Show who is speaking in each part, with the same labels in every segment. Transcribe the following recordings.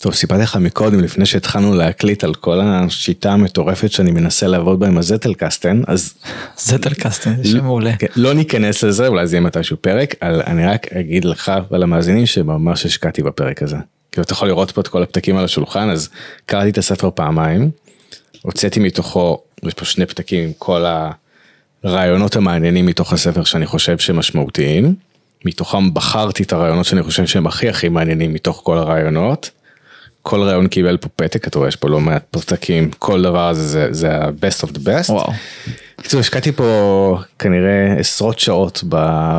Speaker 1: טוב, סיפרתי לך מקודם, לפני שהתחלנו להקליט על כל השיטה המטורפת שאני מנסה לעבוד בה עם הזטלקסטן, אז...
Speaker 2: זטלקסטן, זה שם מעולה.
Speaker 1: כן, לא ניכנס לזה, אולי זה יהיה מתישהו פרק, אבל אני רק אגיד לך ולמאזינים שממש השקעתי בפרק הזה. כאילו אתה יכול לראות פה את כל הפתקים על השולחן, אז קראתי את הספר פעמיים, הוצאתי מתוכו, יש פה שני פתקים עם כל הרעיונות המעניינים מתוך הספר שאני חושב שהם משמעותיים. מתוכם בחרתי את הרעיונות שאני חושב שהם הכי הכי מעניינים מתוך כל הרעיונות. כל רעיון קיבל פה פתק, אתה רואה, יש פה לא מעט פתקים, כל דבר הזה זה, זה ה-best of the best.
Speaker 2: וואו.
Speaker 1: בקיצור, השקעתי פה כנראה עשרות שעות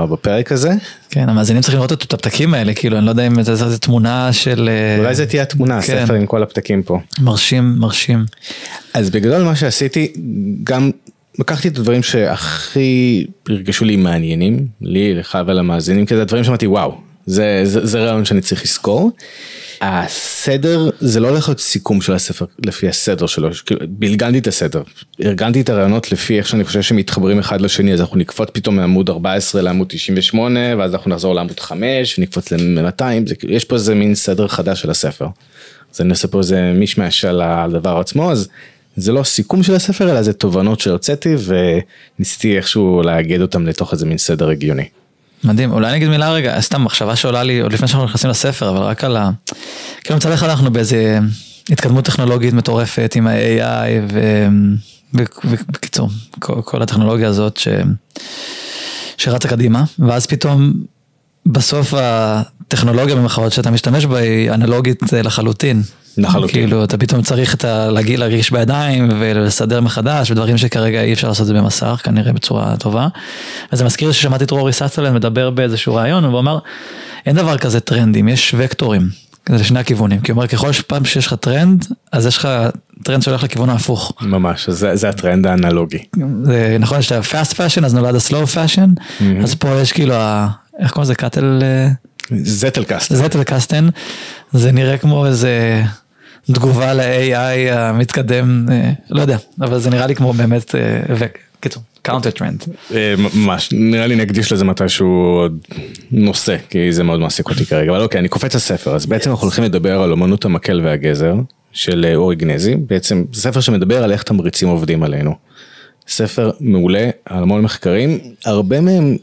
Speaker 1: בפרק הזה,
Speaker 2: כן, המאזינים צריכים לראות את הפתקים האלה, כאילו, אני לא יודע אם זה- זה זה תמונה של... אה,
Speaker 1: אולי זה תהיה התמונה,
Speaker 2: כן.
Speaker 1: הספר עם כל הפתקים פה.
Speaker 2: מרשים, מרשים.
Speaker 1: אז בגדול מה שעשיתי, גם לקחתי את הדברים שהכי הרגשו לי מעניינים, לי, לך ולמאזינים, כי זה הדברים שאמרתי וואו, זה, זה, זה רעיון שאני צריך לזכור. הסדר זה לא הולך להיות סיכום של הספר לפי הסדר שלו, כאילו, בלגנתי את הסדר, ארגנתי את הרעיונות לפי איך שאני חושב שהם מתחברים אחד לשני, אז אנחנו נקפוץ פתאום מעמוד 14 לעמוד 98, ואז אנחנו נחזור לעמוד 5, ונקפוץ ל-200, זה כאילו, יש פה איזה מין סדר חדש של הספר. אז אני עושה פה איזה מישמש על הדבר עצמו, אז זה לא סיכום של הספר, אלא זה תובנות שהוצאתי, וניסיתי איכשהו לאגד אותם לתוך איזה מין סדר הגיוני.
Speaker 2: מדהים, אולי אני אגיד מילה רגע, סתם מחשבה שעולה לי עוד לפני שאנחנו נכנסים לספר, אבל רק על ה... כאילו מצד אחד אנחנו באיזה התקדמות טכנולוגית מטורפת עם ה-AI ובקיצור, כל, כל הטכנולוגיה הזאת ש... שרצה קדימה, ואז פתאום בסוף הטכנולוגיה במחאות שאתה משתמש בה היא אנלוגית לחלוטין.
Speaker 1: לחלוטין.
Speaker 2: כאילו אתה פתאום צריך את ה... להגיע להרגיש בידיים ולסדר מחדש ודברים שכרגע אי אפשר לעשות את זה במסך כנראה בצורה טובה. וזה מזכיר ששמעתי את רורי סאתרלנד מדבר באיזשהו ראיון והוא אמר אין דבר כזה טרנדים יש וקטורים. זה לשני הכיוונים כי הוא אומר ככל שפעם שיש לך טרנד אז יש לך טרנד שהולך לכיוון ההפוך.
Speaker 1: ממש, זה, זה הטרנד האנלוגי.
Speaker 2: זה נכון יש את ה-fast fashion אז נולד ה-slow fashion אז פה יש כאילו ה... איך קוראים לזה קאטל אה, Zettelkasten. Zettelkasten זה נראה כמו איזה תגובה ל-AI המתקדם אה, לא יודע אבל זה נראה לי כמו באמת וקיצור counter
Speaker 1: trend. ממש, נראה לי נקדיש לזה מתישהו עוד נושא, כי זה מאוד מעסיק אותי כרגע, אבל אוקיי, אני קופץ לספר, אז בעצם אנחנו הולכים לדבר על אמנות המקל והגזר של אה, אורי גניזי, בעצם ספר שמדבר על איך תמריצים עובדים עלינו. ספר מעולה, על המון מחקרים, הרבה מהם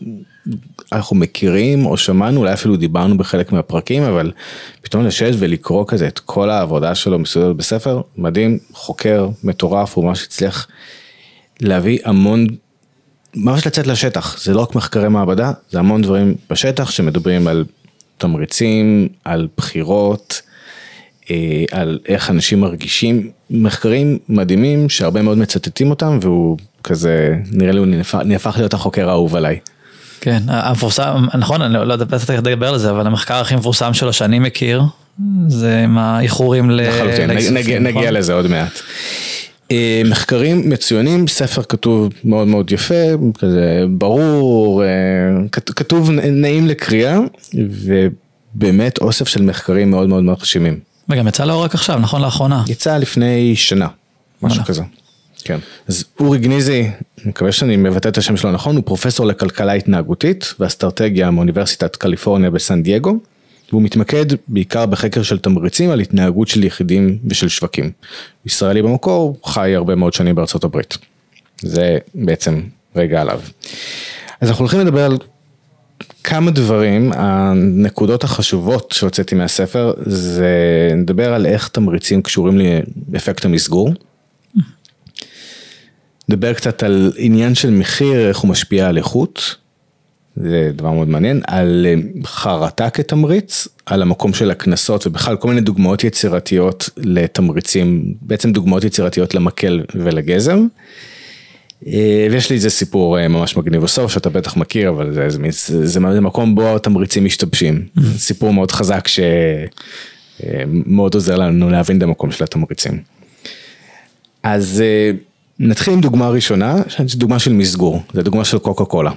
Speaker 1: אנחנו מכירים או שמענו, אולי אפילו דיברנו בחלק מהפרקים, אבל פתאום לשבת ולקרוא כזה את כל העבודה שלו מסודרת בספר, מדהים, חוקר, מטורף, הוא ממש הצליח להביא המון, ממש לצאת לשטח, זה לא רק מחקרי מעבדה, זה המון דברים בשטח שמדברים על תמריצים, על בחירות, אה, על איך אנשים מרגישים, מחקרים מדהימים שהרבה מאוד מצטטים אותם והוא כזה, נראה לי הוא נהפך, להיות החוקר האהוב עליי.
Speaker 2: כן המפורסם נכון אני לא לא יודע איך לדבר על זה אבל המחקר הכי מפורסם שלו שאני מכיר זה עם האיחורים ל-
Speaker 1: לחלוטין, נגיע, נגיע
Speaker 2: נכון?
Speaker 1: לזה עוד מעט. אה, מחקרים מצוינים, ספר כתוב מאוד מאוד יפה, כזה ברור, אה, כת- כתוב נעים לקריאה, ובאמת אוסף של מחקרים מאוד מאוד מרשימים.
Speaker 2: וגם יצא לאור רק עכשיו נכון לאחרונה.
Speaker 1: יצא לפני שנה, משהו. כזה. כן. אז אורי גניזי, אני מקווה שאני מבטא את השם שלו נכון, הוא פרופסור לכלכלה התנהגותית ואסטרטגיה מאוניברסיטת קליפורניה בסן דייגו, והוא מתמקד בעיקר בחקר של תמריצים על התנהגות של יחידים ושל שווקים. ישראלי במקור, חי הרבה מאוד שנים בארצות הברית. זה בעצם רגע עליו. אז אנחנו הולכים לדבר על כמה דברים, הנקודות החשובות שהוצאתי מהספר, זה נדבר על איך תמריצים קשורים לאפקט המסגור. נדבר קצת על עניין של מחיר, איך הוא משפיע על איכות, זה דבר מאוד מעניין, על אה, חרטה כתמריץ, על המקום של הקנסות ובכלל כל מיני דוגמאות יצירתיות לתמריצים, בעצם דוגמאות יצירתיות למקל ולגזם. אה, ויש לי איזה סיפור אה, ממש מגניב בסוף שאתה בטח מכיר אבל זה, זה, זה, זה מקום בו התמריצים משתבשים. סיפור מאוד חזק שמאוד עוזר לנו להבין את המקום של התמריצים. אז נתחיל עם דוגמה ראשונה דוגמה של מסגור זה דוגמה של קוקה קולה.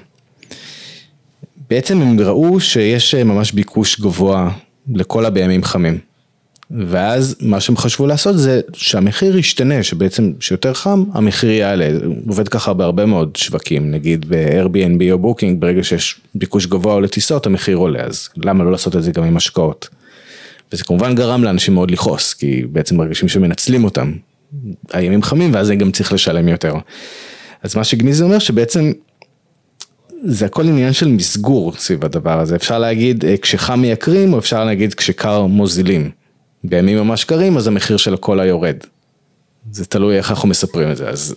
Speaker 1: בעצם הם ראו שיש אה, ממש ביקוש גבוה לקולה בימים חמים. ואז מה שהם חשבו לעשות זה שהמחיר ישתנה, שבעצם שיותר חם המחיר יעלה, זה עובד ככה בהרבה מאוד שווקים, נגיד ב-Airbnb או בוקינג, ברגע שיש ביקוש גבוה לטיסות המחיר עולה, אז למה לא לעשות את זה גם עם משקאות? וזה כמובן גרם לאנשים מאוד לכעוס, כי בעצם מרגישים שמנצלים אותם. הימים חמים ואז אני גם צריך לשלם יותר. אז מה שגניזי אומר שבעצם זה הכל עניין של מסגור סביב הדבר הזה, אפשר להגיד אה, כשחם מייקרים או אפשר להגיד כשקר מוזילים. בימים ממש קרים אז המחיר של הקולה יורד. זה תלוי איך אנחנו מספרים את זה, אז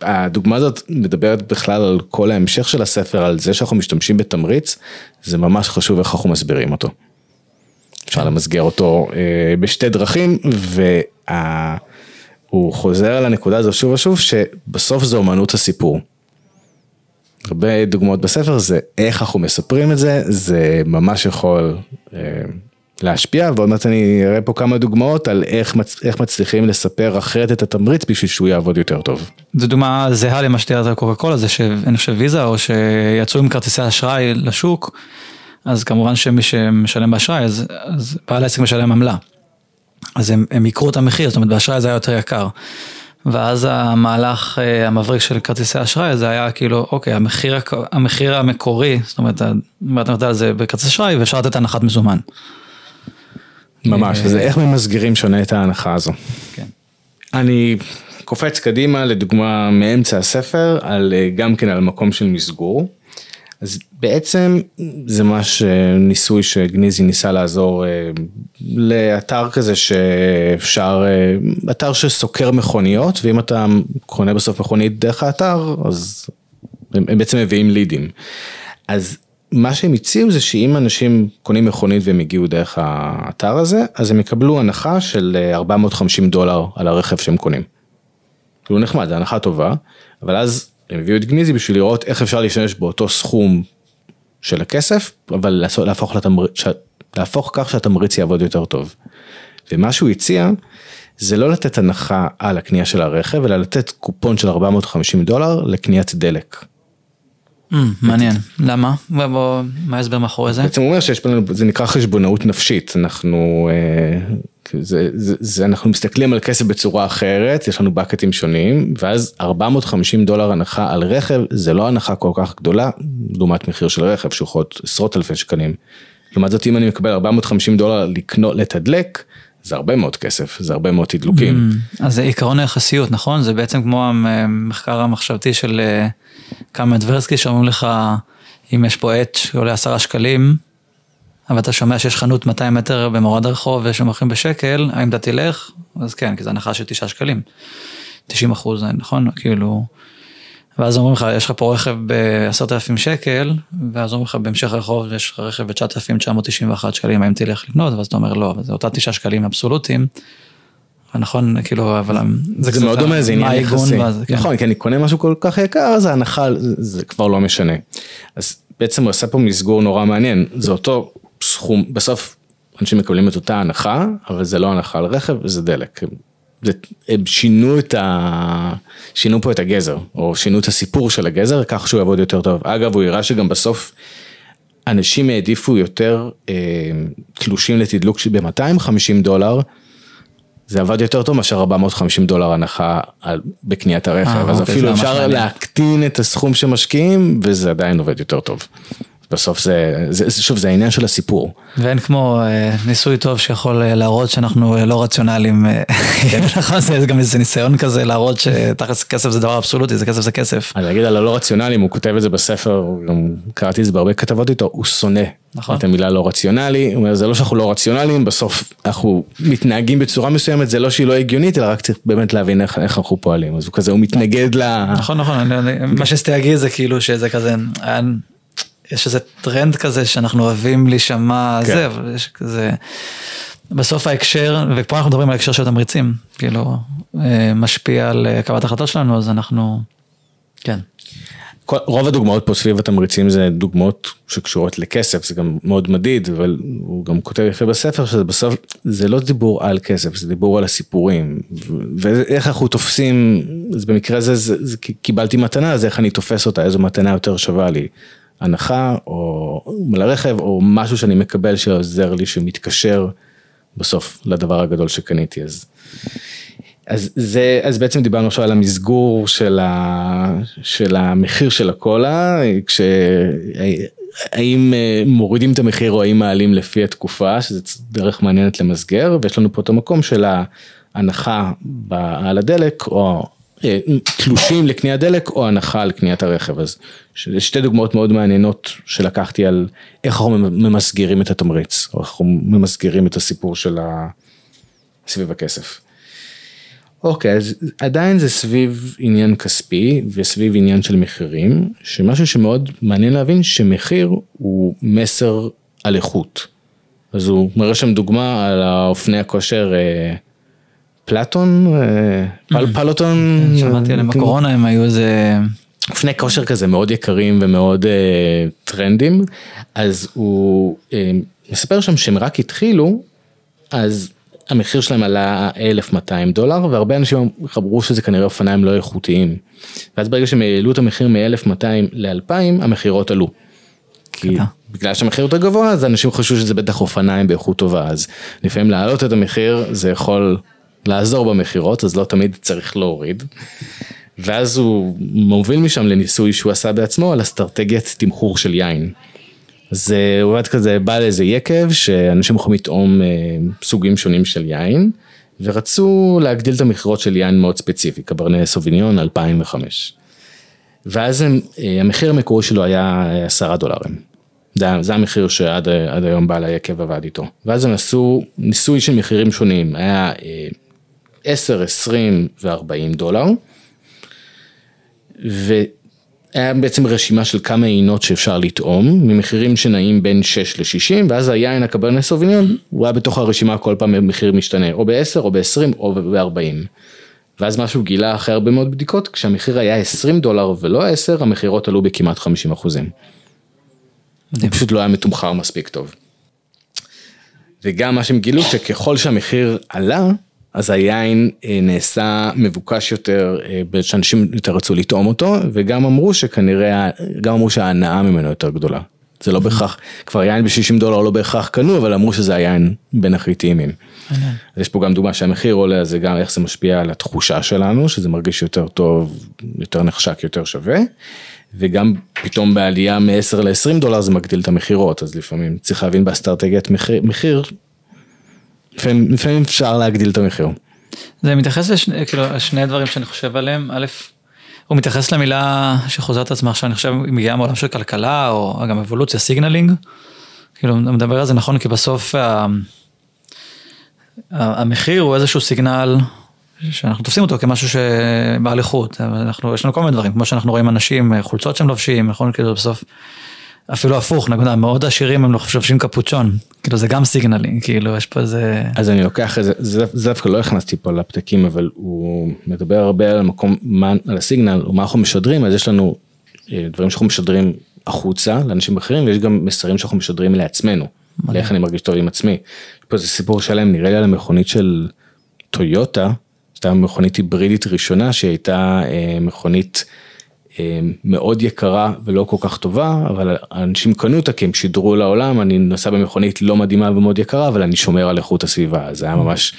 Speaker 1: הדוגמה הזאת מדברת בכלל על כל ההמשך של הספר, על זה שאנחנו משתמשים בתמריץ, זה ממש חשוב איך אנחנו מסבירים אותו. אפשר למסגר אותו אה, בשתי דרכים, והוא חוזר על הנקודה הזו שוב ושוב, שבסוף זה אומנות הסיפור. הרבה דוגמאות בספר זה איך אנחנו מספרים את זה, זה ממש יכול אה, להשפיע, ועוד מעט אני אראה פה כמה דוגמאות על איך, מצ... איך מצליחים לספר אחרת את התמריץ בשביל שהוא יעבוד יותר טוב.
Speaker 2: זו דוגמה זהה למה שתיארת על קוקה קולה, זה שאני חושב ויזה או שיצאו עם כרטיסי אשראי לשוק, אז כמובן שמי שמשלם באשראי, אז, אז בעל העסק משלם עמלה. אז הם, הם יקרו את המחיר, זאת אומרת באשראי זה היה יותר יקר. ואז המהלך אה, המבריק של כרטיסי אשראי זה היה כאילו אוקיי המחיר, המחיר המקורי זאת אומרת אתה נותן על זה בכרטיס אשראי ואפשר לתת הנחת מזומן.
Speaker 1: ממש, אז איך ממסגרים שונה את ההנחה הזו. כן. אני קופץ קדימה לדוגמה מאמצע הספר, על, אה, גם כן על מקום של מסגור. אז בעצם זה מה שניסוי שגניזי ניסה לעזור אה, לאתר כזה שאפשר, אה, אתר שסוקר מכוניות, ואם אתה קונה בסוף מכונית דרך האתר, אז הם, הם בעצם מביאים לידים. אז מה שהם הציעו זה שאם אנשים קונים מכונית והם הגיעו דרך האתר הזה, אז הם יקבלו הנחה של 450 דולר על הרכב שהם קונים. כאילו נחמד, זו הנחה טובה, אבל אז הם הביאו את גניזי בשביל לראות איך אפשר להשתמש באותו סכום של הכסף, אבל להפוך, לתמר... להפוך כך שהתמריץ יעבוד יותר טוב. ומה שהוא הציע, זה לא לתת הנחה על הקנייה של הרכב, אלא לתת קופון של 450 דולר לקניית דלק.
Speaker 2: Mm, מעניין, למה? מה ההסבר מאחורי זה?
Speaker 1: בעצם הוא אומר שיש לנו, זה נקרא חשבונאות נפשית, אנחנו, אה, זה, זה, זה, אנחנו מסתכלים על כסף בצורה אחרת, יש לנו בקטים שונים, ואז 450 דולר הנחה על רכב, זה לא הנחה כל כך גדולה, לעומת מחיר של רכב שהוא יכול להיות עשרות אלפי שקלים. לעומת זאת אם אני מקבל 450 דולר לקנות, לתדלק, זה הרבה מאוד כסף, זה הרבה מאוד תדלוקים.
Speaker 2: Mm, אז זה עיקרון היחסיות, נכון? זה בעצם כמו המחקר המחשבתי של אה, כמה דברסקי שאומרים לך, אם יש פה עט שעולה עשרה שקלים, אבל אתה שומע שיש חנות 200 מטר במורד הרחוב ושמוכרים בשקל, האם אתה תלך? אז כן, כי זה הנחה של 9 שקלים. 90 אחוז, נכון? כאילו... ואז אומרים לך, יש לך פה רכב ב-10,000 שקל, ואז אומרים לך, בהמשך הרחוב יש לך רכב ב-9,991 שקלים, האם תלך לקנות? ואז אתה אומר, לא, אבל זה אותה 9 שקלים אבסולוטיים. נכון, כאילו, אבל
Speaker 1: זה, זה מאוד דומה, זה עניין יחסי. כן. נכון, כי אני קונה משהו כל כך יקר, אז ההנחה, זה כבר לא משנה. אז בעצם הוא עושה פה מסגור נורא מעניין, זה אותו סכום, בסוף אנשים מקבלים את אותה הנחה, אבל זה לא הנחה על רכב, זה דלק. זה, הם שינו את ה... שינו פה את הגזר, או שינו את הסיפור של הגזר, כך שהוא יעבוד יותר טוב. אגב, הוא הראה שגם בסוף אנשים העדיפו יותר אה, תלושים לתדלוק ב-250 דולר, זה עבד יותר טוב מאשר 450 דולר הנחה על, בקניית הרכב, אה, אז אוקיי, אפילו אפשר להקטין את הסכום שמשקיעים, וזה עדיין עובד יותר טוב. בסוף זה, זה, שוב, זה העניין של הסיפור.
Speaker 2: ואין כמו אה, ניסוי טוב שיכול אה, להראות שאנחנו אה, לא רציונליים, כן. נכון, זה גם איזה ניסיון כזה להראות שתכלס כסף זה דבר אבסולוטי, זה כסף זה כסף.
Speaker 1: אני אגיד על הלא רציונליים, הוא כותב את זה בספר, גם קראתי את זה בהרבה כתבות איתו, הוא שונא נכון. את המילה לא רציונלי, הוא אומר זה לא שאנחנו לא רציונליים, בסוף אנחנו מתנהגים בצורה מסוימת, זה לא שהיא לא הגיונית, אלא רק צריך באמת להבין איך, איך אנחנו פועלים, אז הוא כזה, הוא מתנגד ל...
Speaker 2: נכון, נכון, מה שסטייגי זה כאילו שזה כזה, יש איזה טרנד כזה שאנחנו אוהבים להישמע כן. זה, אבל יש כזה, בסוף ההקשר, ופה אנחנו מדברים על הקשר של תמריצים, כאילו, אה, משפיע על אה, קבלת החלטות שלנו, אז אנחנו, כן.
Speaker 1: רוב הדוגמאות פה סביב התמריצים זה דוגמאות שקשורות לכסף, זה גם מאוד מדיד, אבל הוא גם כותב יפה בספר שזה בסוף, זה לא דיבור על כסף, זה דיבור על הסיפורים, ואיך אנחנו תופסים, אז במקרה הזה זה, זה, קיבלתי מתנה, אז איך אני תופס אותה, איזו מתנה יותר שווה לי. הנחה או לרכב או משהו שאני מקבל שעוזר לי שמתקשר בסוף לדבר הגדול שקניתי. אז אז זה, אז בעצם דיברנו עכשיו על המסגור של, ה, של המחיר של הקולה, כש... האם אה, מורידים את המחיר או האם מעלים לפי התקופה, שזה דרך מעניינת למסגר, ויש לנו פה את המקום של ההנחה על הדלק, או תלושים לקניית דלק או הנחה על קניית הרכב. אז שתי דוגמאות מאוד מעניינות שלקחתי על איך אנחנו ממסגרים את התמריץ, או איך אנחנו ממסגרים את הסיפור של ה... סביב הכסף. אוקיי, אז עדיין זה סביב עניין כספי וסביב עניין של מחירים, שמשהו שמאוד מעניין להבין שמחיר הוא מסר על איכות. אז הוא מראה שם דוגמה על האופני הכושר אה, פלטון, אה, mm. פלוטון.
Speaker 2: כן, שמעתי עליהם בקורונה, הם היו איזה...
Speaker 1: אופני כושר כזה מאוד יקרים ומאוד אה, טרנדים, אז הוא אה, מספר שם שהם רק התחילו, אז המחיר שלהם עלה 1,200 דולר והרבה אנשים חברו שזה כנראה אופניים לא איכותיים. ואז ברגע שהם העלו את המחיר מ-1200 ל-2000 המכירות עלו. כי בגלל שהמחיר יותר גבוה אז אנשים חשבו שזה בטח אופניים באיכות טובה אז לפעמים להעלות את המחיר זה יכול לעזור במכירות אז לא תמיד צריך להוריד. ואז הוא מוביל משם לניסוי שהוא עשה בעצמו על אסטרטגיית תמחור של יין. זה עובד כזה, בא לאיזה יקב שאנשים יכולים לטעום אה, סוגים שונים של יין, ורצו להגדיל את המכירות של יין מאוד ספציפי, קברני סוביניון 2005. ואז הם, אה, המחיר המקורי שלו היה עשרה דולרים. זה, זה המחיר שעד היום בעל היקב עבד איתו. ואז הם עשו ניסוי של מחירים שונים, היה 10, 20 ו-40 דולר. ו... היה בעצם רשימה של כמה עינות שאפשר לטעום, ממחירים שנעים בין 6 ל-60, ואז היין הקברנס סוביניון, הוא היה בתוך הרשימה כל פעם במחיר משתנה, או ב-10 או ב-20 או ב-40. ואז מה שהוא גילה אחרי הרבה מאוד בדיקות, כשהמחיר היה 20 דולר ולא 10, המחירות עלו בכמעט 50 אחוזים. זה פשוט לא היה מתומחר מספיק טוב. וגם מה שהם גילו, שככל שהמחיר עלה, אז היין אה, נעשה מבוקש יותר, אה, שאנשים יותר רצו לטעום אותו, וגם אמרו שכנראה, גם אמרו שההנאה ממנו יותר גדולה. זה לא בהכרח, כבר יין ב-60 דולר לא בהכרח קנו, אבל אמרו שזה היין בין הכי טעימים. אז יש פה גם דוגמה שהמחיר עולה, אז זה גם איך זה משפיע על התחושה שלנו, שזה מרגיש יותר טוב, יותר נחשק, יותר שווה. וגם פתאום בעלייה מ-10 ל-20 דולר זה מגדיל את המכירות, אז לפעמים צריך להבין באסטרטגיית מחיר, מחיר לפעמים אפשר להגדיל את המחיר.
Speaker 2: זה מתייחס לשני, כאילו, דברים שאני חושב עליהם, א', הוא מתייחס למילה שחוזרת עצמה עכשיו, אני חושב, היא מגיעה מעולם של כלכלה, או גם אבולוציה, signaling. כאילו, מדבר על זה נכון, כי בסוף ה... המחיר הוא איזשהו סיגנל שאנחנו תופסים אותו כמשהו שבעל איכות, אנחנו, יש לנו כל מיני דברים, כמו שאנחנו רואים אנשים, חולצות שהם לובשים, נכון, כאילו בסוף אפילו הפוך, נקודה, מאוד עשירים הם לובשים קפוצ'ון, כאילו זה גם signaling, כאילו יש פה איזה...
Speaker 1: אז אני לוקח את זה, זה דווקא לא הכנסתי פה לפתקים, אבל הוא מדבר הרבה על המקום, מה, על הסיגנל, ומה אנחנו משדרים, אז יש לנו אה, דברים שאנחנו משדרים החוצה לאנשים אחרים, ויש גם מסרים שאנחנו משדרים לעצמנו, לאיך אני מרגיש טוב עם עצמי. פה זה סיפור שלם, נראה לי על המכונית של טויוטה, הייתה מכונית היברידית ראשונה שהייתה אה, מכונית מאוד יקרה ולא כל כך טובה, אבל אנשים קנו אותה כי הם שידרו לעולם, אני נוסע במכונית לא מדהימה ומאוד יקרה, אבל אני שומר על איכות הסביבה, זה היה ממש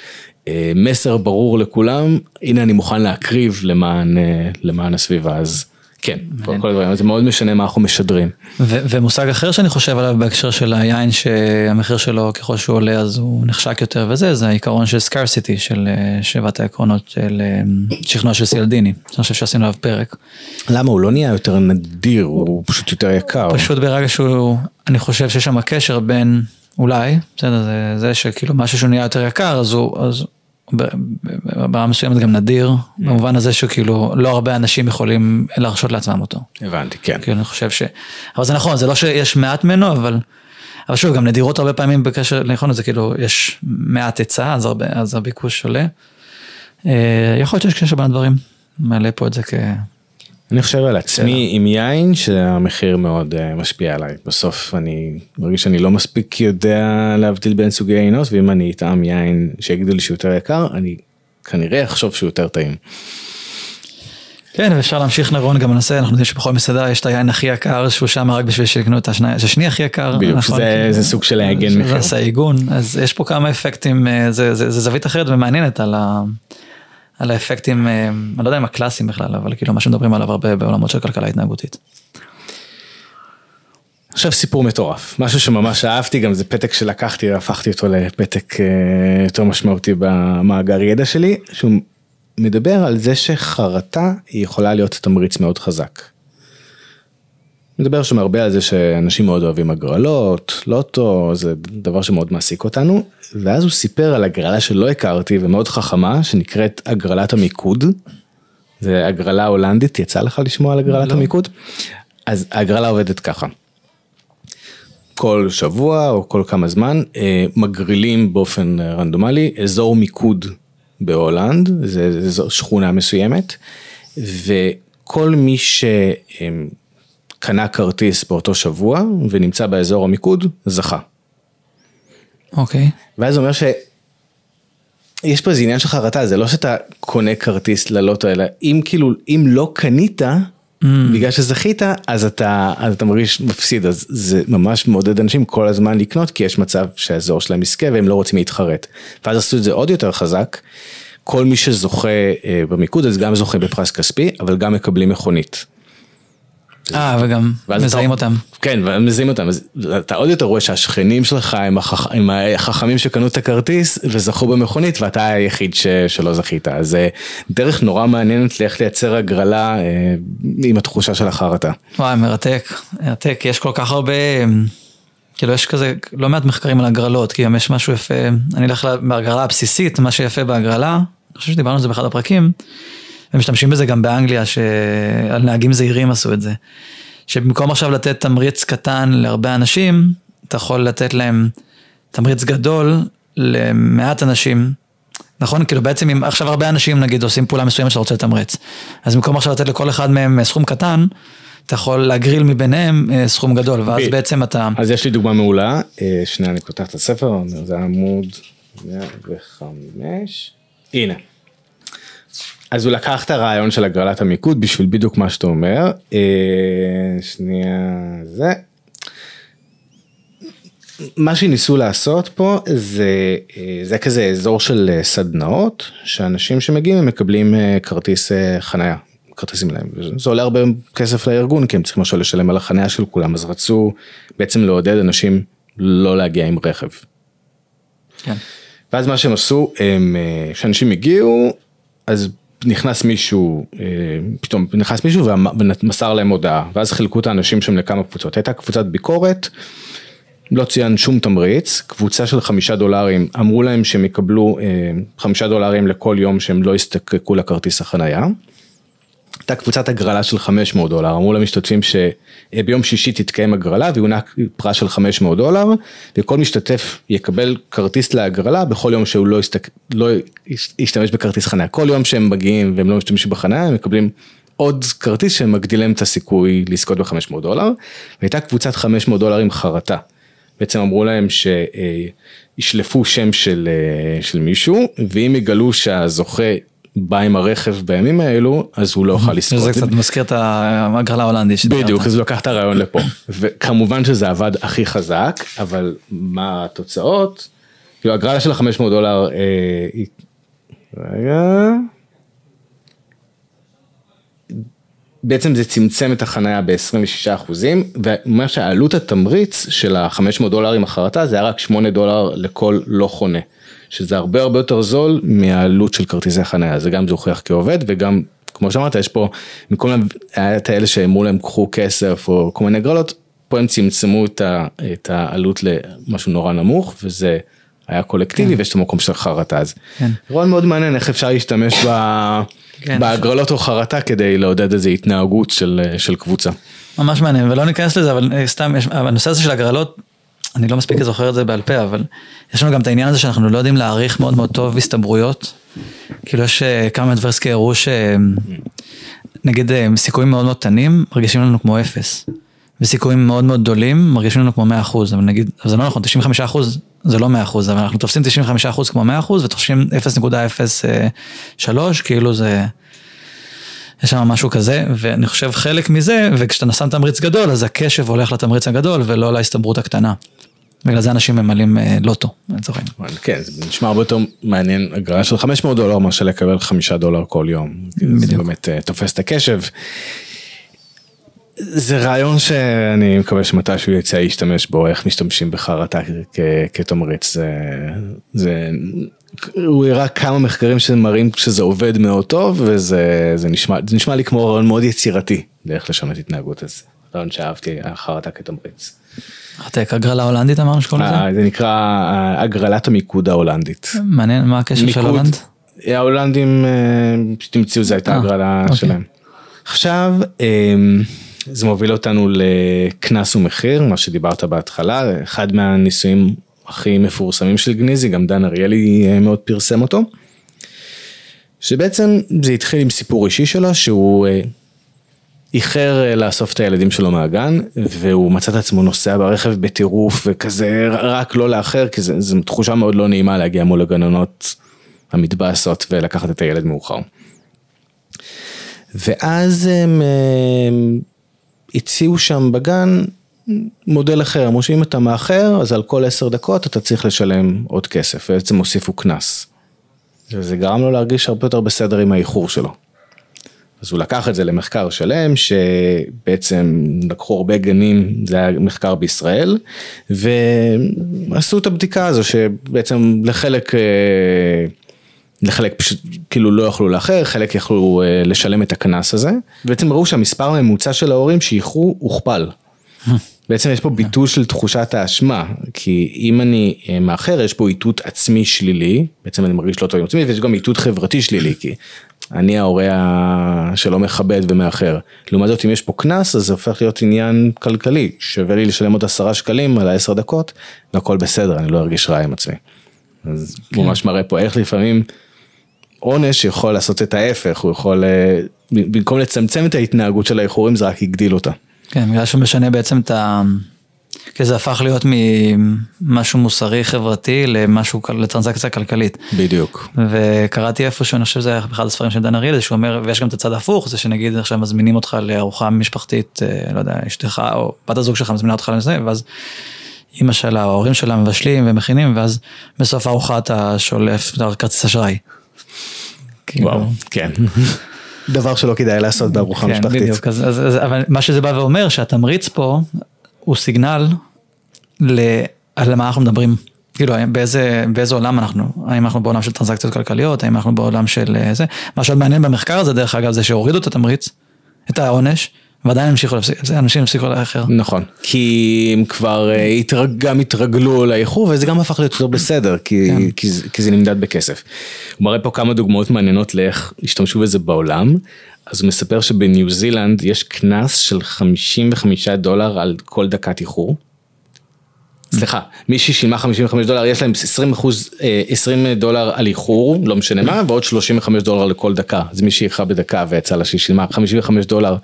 Speaker 1: אה, מסר ברור לכולם, הנה אני מוכן להקריב למען, אה, למען הסביבה, אז כן, כל, כל הדברים, זה מאוד משנה מה אנחנו משדרים.
Speaker 2: ו- ומושג אחר שאני חושב עליו בהקשר של היין שהמחיר שלו ככל שהוא עולה אז הוא נחשק יותר וזה, זה העיקרון של סקרסיטי של אה, שבעת העקרונות של אה, שכנוע של סילדיני, אני חושב שעשינו עליו פרק.
Speaker 1: למה הוא לא נהיה יותר נדיר, הוא פשוט יותר יקר.
Speaker 2: פשוט ברגע שהוא, אני חושב שיש שם קשר בין, אולי, בסדר, זה, זה שכאילו משהו שהוא נהיה יותר יקר אז הוא, אז ברמה מסוימת גם נדיר, mm. במובן הזה שכאילו לא הרבה אנשים יכולים להרשות לעצמם אותו.
Speaker 1: הבנתי, כן.
Speaker 2: כאילו אני חושב ש... אבל זה נכון, זה לא שיש מעט ממנו, אבל... אבל שוב, גם נדירות הרבה פעמים בקשר, נכון, זה כאילו, יש מעט היצע, אז, אז הביקוש עולה. אה, יכול להיות שיש קשר בין הדברים, מעלה פה את זה כ...
Speaker 1: אני חושב על עצמי עם יין שהמחיר מאוד uh, משפיע עליי בסוף אני מרגיש שאני לא מספיק יודע להבדיל בין סוגי עינות ואם אני אטעם יין שיגידו לי שהוא יותר יקר אני כנראה אחשוב שהוא יותר טעים.
Speaker 2: כן ואפשר להמשיך נרון גם בנושא אנחנו יודעים שבכל מסעדה יש את היין הכי יקר שהוא שם רק בשביל שיקנו את השני, השני הכי יקר.
Speaker 1: בדיוק נכון, זה, זה סוג של להגן
Speaker 2: מחיר. זה עיגון אז יש פה כמה אפקטים אה, זה, זה, זה זווית אחרת ומעניינת על ה... על האפקטים, אה, אני לא יודע אם הקלאסיים בכלל, אבל כאילו מה שמדברים עליו הרבה בעולמות של כלכלה התנהגותית.
Speaker 1: עכשיו סיפור מטורף, משהו שממש אהבתי, גם זה פתק שלקחתי והפכתי אותו לפתק אה, יותר משמעותי במאגר ידע שלי, שהוא מדבר על זה שחרטה היא יכולה להיות תמריץ מאוד חזק. מדבר שם הרבה על זה שאנשים מאוד אוהבים הגרלות, לוטו, זה דבר שמאוד מעסיק אותנו, ואז הוא סיפר על הגרלה שלא הכרתי ומאוד חכמה, שנקראת הגרלת המיקוד. זה הגרלה הולנדית, יצא לך לשמוע על הגרלת לא. המיקוד? אז הגרלה עובדת ככה. כל שבוע או כל כמה זמן אה, מגרילים באופן רנדומלי אזור מיקוד בהולנד, זה, זה שכונה מסוימת, וכל מי שקנה כרטיס באותו שבוע ונמצא באזור המיקוד, זכה.
Speaker 2: אוקיי. Okay.
Speaker 1: ואז זה אומר ש... יש פה איזה עניין של חרטה, זה לא שאתה קונה כרטיס ללוטו, אלא אם כאילו, אם לא קנית, mm. בגלל שזכית, אז אתה, אז אתה מרגיש מפסיד, אז זה ממש מעודד אנשים כל הזמן לקנות, כי יש מצב שהאזור שלהם יזכה והם לא רוצים להתחרט. ואז עשו את זה עוד יותר חזק, כל מי שזוכה אה, במיקוד, אז גם זוכה בפרס כספי, אבל גם מקבלים מכונית.
Speaker 2: אה, וגם מזהים אותם.
Speaker 1: כן, ומזהים אותם, אז אתה עוד יותר רואה שהשכנים שלך הם, החכ... הם החכמים שקנו את הכרטיס וזכו במכונית ואתה היחיד ש... שלא זכית, אז זה דרך נורא מעניינת לאיך לייצר הגרלה אה, עם התחושה של החרטה.
Speaker 2: וואי, מרתק, מרתק, יש כל כך הרבה, כאילו יש כזה לא מעט מחקרים על הגרלות, כי גם יש משהו יפה, אני אלך בהגרלה הבסיסית, מה שיפה בהגרלה, אני חושב שדיברנו על זה באחד הפרקים. הם משתמשים בזה גם באנגליה, שעל נהגים זהירים עשו את זה. שבמקום עכשיו לתת תמריץ קטן להרבה אנשים, אתה יכול לתת להם תמריץ גדול למעט אנשים. נכון? כאילו בעצם אם עכשיו הרבה אנשים נגיד עושים פעולה מסוימת שאתה רוצה לתמרץ. אז במקום עכשיו לתת לכל אחד מהם אה, סכום קטן, אתה יכול להגריל מביניהם אה, סכום גדול, ואז ב- בעצם אתה...
Speaker 1: אז יש לי דוגמה מעולה, אה, שנייה אני פותח את הספר, זה עמוד 105, הנה. אז הוא לקח את הרעיון של הגרלת המיקוד בשביל בדיוק מה שאתה אומר. אה, שנייה, זה. מה שניסו לעשות פה זה, אה, זה כזה אזור של אה, סדנאות, שאנשים שמגיעים הם מקבלים כרטיס חנייה, כרטיסים להם. זה עולה הרבה כסף לארגון, כי הם צריכים עכשיו לשלם על החנייה של כולם, אז רצו בעצם לעודד אנשים לא להגיע עם רכב. כן. ואז מה שהם עשו, כשאנשים הגיעו, אז נכנס מישהו, אה, פתאום נכנס מישהו ומסר להם הודעה, ואז חילקו את האנשים שם לכמה קבוצות, הייתה קבוצת ביקורת, לא ציין שום תמריץ, קבוצה של חמישה דולרים, אמרו להם שהם יקבלו אה, חמישה דולרים לכל יום שהם לא יסתקקו לכרטיס החנייה. הייתה קבוצת הגרלה של 500 דולר, אמרו למשתתפים שביום שישי תתקיים הגרלה ויונק פרס של 500 דולר, וכל משתתף יקבל כרטיס להגרלה בכל יום שהוא לא, יסתק... לא ישתמש בכרטיס חניה. כל יום שהם מגיעים והם לא משתמשים בחניה, הם מקבלים עוד כרטיס שמגדיל להם את הסיכוי לזכות ב-500 דולר, והייתה קבוצת 500 דולר עם חרטה. בעצם אמרו להם שישלפו שם של, אה, של מישהו, ואם יגלו שהזוכה בא עם הרכב בימים האלו, אז הוא לא יוכל לזכות.
Speaker 2: זה קצת מזכיר את ההגרלה ההולנדית.
Speaker 1: בדיוק, אז הוא לקח את הרעיון לפה. וכמובן שזה עבד הכי חזק, אבל מה התוצאות? כאילו הגרלה של ה-500 דולר, אה, רגע. בעצם זה צמצם את החנייה ב-26 אחוזים, ומה שעלות התמריץ של ה-500 דולר עם החרטה זה היה רק 8 דולר לכל לא חונה. שזה הרבה הרבה יותר זול מהעלות של כרטיסי חניה, זה גם זה הוכיח כעובד וגם, כמו שאמרת, יש פה, מכל היה את האלה שאמרו להם קחו כסף או כל מיני גרלות, פה הם צמצמו את, ה, את העלות למשהו נורא נמוך וזה היה קולקטיבי כן. ויש את המקום של חרטה אז. כן. רעיון מאוד מעניין איך אפשר להשתמש ב... כן. בהגרלות או חרטה כדי לעודד איזו התנהגות של, של קבוצה.
Speaker 2: ממש מעניין ולא ניכנס לזה אבל אה, סתם יש, הנושא הזה של הגרלות אני לא מספיק זוכר את זה בעל פה, אבל יש לנו גם את העניין הזה שאנחנו לא יודעים להעריך מאוד מאוד טוב הסתברויות. כאילו יש אה, כמה דברסקי הראו שנגיד אה, סיכויים מאוד מאוד קטנים מרגישים לנו כמו אפס. וסיכויים מאוד מאוד גדולים מרגישים לנו כמו 100 אחוז, אבל נגיד, אבל זה לא נכון, 95 אחוז זה לא 100 אחוז, אבל אנחנו תופסים 95 אחוז כמו 100 אחוז ותופסים 0.03, כאילו זה... יש שם משהו כזה, ואני חושב חלק מזה, וכשאתה שם תמריץ גדול, אז הקשב הולך לתמריץ הגדול ולא להסתברות הקטנה. בגלל זה אנשים ממלאים אה, לוטו, לצורך העניין.
Speaker 1: כן, זה נשמע הרבה יותר מעניין, הגרלה של 500 דולר מאשר לקבל 5 דולר כל יום. זה
Speaker 2: בדיוק.
Speaker 1: באמת אה, תופס את הקשב. זה רעיון שאני מקווה שמתישהו יצא להשתמש בו, איך משתמשים בחרטה כתמריץ. זה, זה, הוא הראה כמה מחקרים שמראים שזה עובד מאוד טוב, וזה זה נשמע, זה נשמע לי כמו רעיון מאוד יצירתי לאיך לשנות התנהגות. אז רעיון שאהבתי, החרטה כתמריץ.
Speaker 2: העתק, הגרלה הולנדית אמרנו שקוראים לזה?
Speaker 1: אה, זה נקרא אה, הגרלת המיקוד ההולנדית.
Speaker 2: מעניין, מה הקשר של הולנד?
Speaker 1: ההולנדים אה, פשוט המציאו, זו הייתה הגרלה
Speaker 2: אוקיי.
Speaker 1: שלהם. עכשיו, אה, זה מוביל אותנו לקנס ומחיר, מה שדיברת בהתחלה, אחד מהניסויים הכי מפורסמים של גניזי, גם דן אריאלי אה, מאוד פרסם אותו. שבעצם זה התחיל עם סיפור אישי שלו, שהוא אה, איחר אה, לאסוף את הילדים שלו מהגן, והוא מצא את עצמו נוסע ברכב בטירוף וכזה, רק לא לאחר, כי זו תחושה מאוד לא נעימה להגיע מול הגננות המתבאסות ולקחת את הילד מאוחר. ואז הם הציעו שם בגן מודל אחר, אמרו שאם אתה מאחר, אז על כל עשר דקות אתה צריך לשלם עוד כסף, בעצם הוסיפו קנס. וזה גרם לו להרגיש הרבה יותר בסדר עם האיחור שלו. אז הוא לקח את זה למחקר שלם, שבעצם לקחו הרבה גנים, זה היה מחקר בישראל, ועשו את הבדיקה הזו שבעצם לחלק, לחלק פשוט כאילו לא יכלו לאחר, חלק יכלו אה, לשלם את הקנס הזה, בעצם ראו שהמספר הממוצע של ההורים שאיחרו הוכפל. בעצם יש פה ביטוי של תחושת האשמה, כי אם אני אה, מאחר יש פה איתות עצמי שלילי, בעצם אני מרגיש לא טוב עם עצמי, ויש גם איתות חברתי שלילי, כי אני ההורה שלא מכבד ומאחר. לעומת זאת אם יש פה קנס אז זה הופך להיות עניין כלכלי, שווה לי לשלם עוד עשרה שקלים על העשר דקות, והכל בסדר, אני לא ארגיש רע עם עצמי. אז הוא ממש מראה פה איך לפעמים עונש יכול לעשות את ההפך, הוא יכול, אה, במקום לצמצם את ההתנהגות של האיחורים זה רק יגדיל אותה.
Speaker 2: כן, בגלל שהוא משנה בעצם את ה... כי זה הפך להיות ממשהו מוסרי חברתי למשהו, לטרנזקציה כלכלית.
Speaker 1: בדיוק.
Speaker 2: וקראתי איפשהו, אני חושב שזה היה באחד הספרים של דן אריאל, שהוא אומר, ויש גם את הצד ההפוך, זה שנגיד עכשיו מזמינים אותך לארוחה משפחתית, אה, לא יודע, אשתך או בת הזוג שלך מזמינה אותך לזה, ואז אימא שלה, ההורים שלה מבשלים ומכינים, ואז בסוף הארוחה אתה שולף כרטיס אשראי. כאילו,
Speaker 1: וואו, כן. דבר שלא כדאי לעשות בארוחה
Speaker 2: כן,
Speaker 1: משפחתית.
Speaker 2: בדיוק, אז, אז, אז, אבל מה שזה בא ואומר, שהתמריץ פה הוא סיגנל ל, על מה אנחנו מדברים. כאילו, באיזה, באיזה עולם אנחנו, האם אנחנו בעולם של טרנזקציות כלכליות, האם אנחנו בעולם של אה, זה. מה שעוד מעניין במחקר הזה, דרך אגב, זה שהורידו את התמריץ, את העונש, ועדיין המשיכו להפסיק, זה, אנשים המשיכו לאחר.
Speaker 1: נכון, כי הם כבר אה, התרג- גם התרגלו לאיחור וזה גם הפך להיות יותר בסדר, כי,
Speaker 2: כן.
Speaker 1: כי זה נמדד בכסף. הוא מראה פה כמה דוגמאות מעניינות לאיך השתמשו בזה בעולם, אז הוא מספר שבניו זילנד יש קנס של 55 דולר על כל דקת איחור. סליחה, מי ששילמה 55 דולר, יש להם 20 אחוז, אה, 20 דולר על איחור, לא משנה מה, ועוד 35 דולר לכל דקה. אז מי שאיחרה בדקה ויצא לה שהיא שילמה 55 דולר,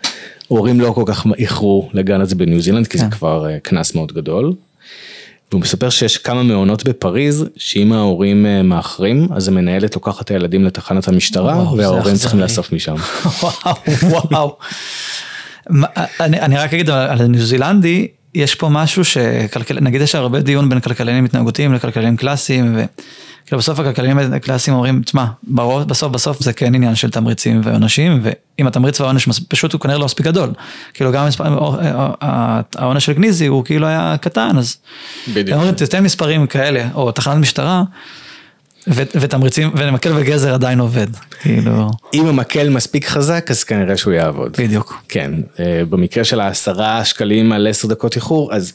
Speaker 1: הורים לא כל כך איחרו לגן הזה בניו זילנד, כי זה
Speaker 2: כן.
Speaker 1: כבר אה, קנס מאוד גדול. והוא מספר שיש כמה מעונות בפריז, שאם ההורים אה, מאחרים, אז המנהלת לוקחת את הילדים לתחנת המשטרה,
Speaker 2: וואו,
Speaker 1: וההורים צריכים. לאסוף משם.
Speaker 2: וואו, וואו. אני, אני רק אגיד על הניו זילנדי, יש פה משהו שכלכל... נגיד יש הרבה דיון בין כלכלנים התנהגותיים לכלכלנים קלאסיים, וכאילו בסוף הכלכלנים הקלאסיים אומרים, תשמע, בסוף בסוף זה כן עניין של תמריצים ועונשים, ואם התמריץ והעונש פשוט הוא כנראה לא מספיק גדול. כאילו גם העונש של גניזי הוא כאילו היה קטן, אז...
Speaker 1: בדיוק.
Speaker 2: אומרים, תתן מספרים כאלה, או תחנת משטרה, ותמריצים, ומקל וגזר עדיין עובד, כאילו,
Speaker 1: אם המקל מספיק חזק, אז כנראה שהוא יעבוד.
Speaker 2: בדיוק.
Speaker 1: כן, אה, במקרה של העשרה שקלים על עשר דקות איחור, אז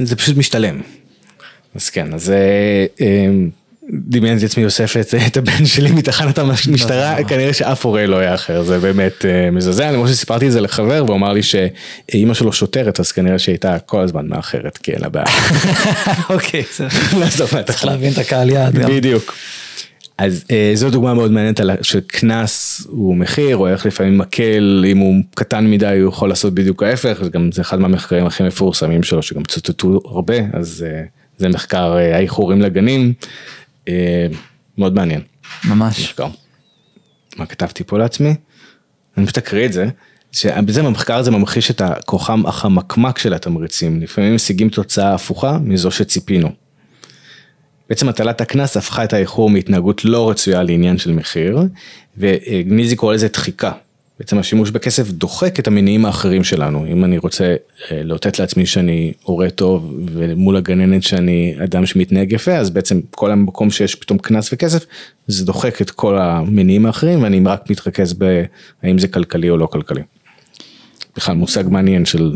Speaker 1: זה פשוט משתלם. אז כן, אז אה, אה, דמיינתי עצמי אוסף את, את הבן שלי מתחנת המשטרה, כנראה שאף הורה לא יאחר, זה באמת אה, מזעזע, למרות שסיפרתי את זה לחבר, והוא אמר לי שאימא שלו שוטרת, אז כנראה שהייתה כל הזמן מאחרת, כי אין לה בעיה.
Speaker 2: אוקיי, צריך. להבין את הקהל יעד.
Speaker 1: בדיוק. אז אה, זו דוגמה מאוד מעניינת על שקנס הוא מחיר, או איך לפעמים מקל, אם הוא קטן מדי הוא יכול לעשות בדיוק ההפך, וגם זה אחד מהמחקרים הכי מפורסמים שלו, שגם צוטטו הרבה, אז אה, זה מחקר אה, האיחורים לגנים, אה, מאוד מעניין.
Speaker 2: ממש.
Speaker 1: מחקר. מה כתבתי פה לעצמי? אני פשוט אקריא את זה. שבעצם המחקר הזה ממחיש את הכוחם החמקמק של התמריצים, לפעמים משיגים תוצאה הפוכה מזו שציפינו. בעצם הטלת הקנס הפכה את האיחור מהתנהגות לא רצויה לעניין של מחיר, וגניזי קורא לזה דחיקה. בעצם השימוש בכסף דוחק את המניעים האחרים שלנו. אם אני רוצה אה, לאותת לעצמי שאני הורה טוב ומול הגננת שאני אדם שמתנהג יפה, אז בעצם כל המקום שיש פתאום קנס וכסף, זה דוחק את כל המניעים האחרים ואני רק מתרכז בהאם זה כלכלי או לא כלכלי. בכלל מושג מעניין של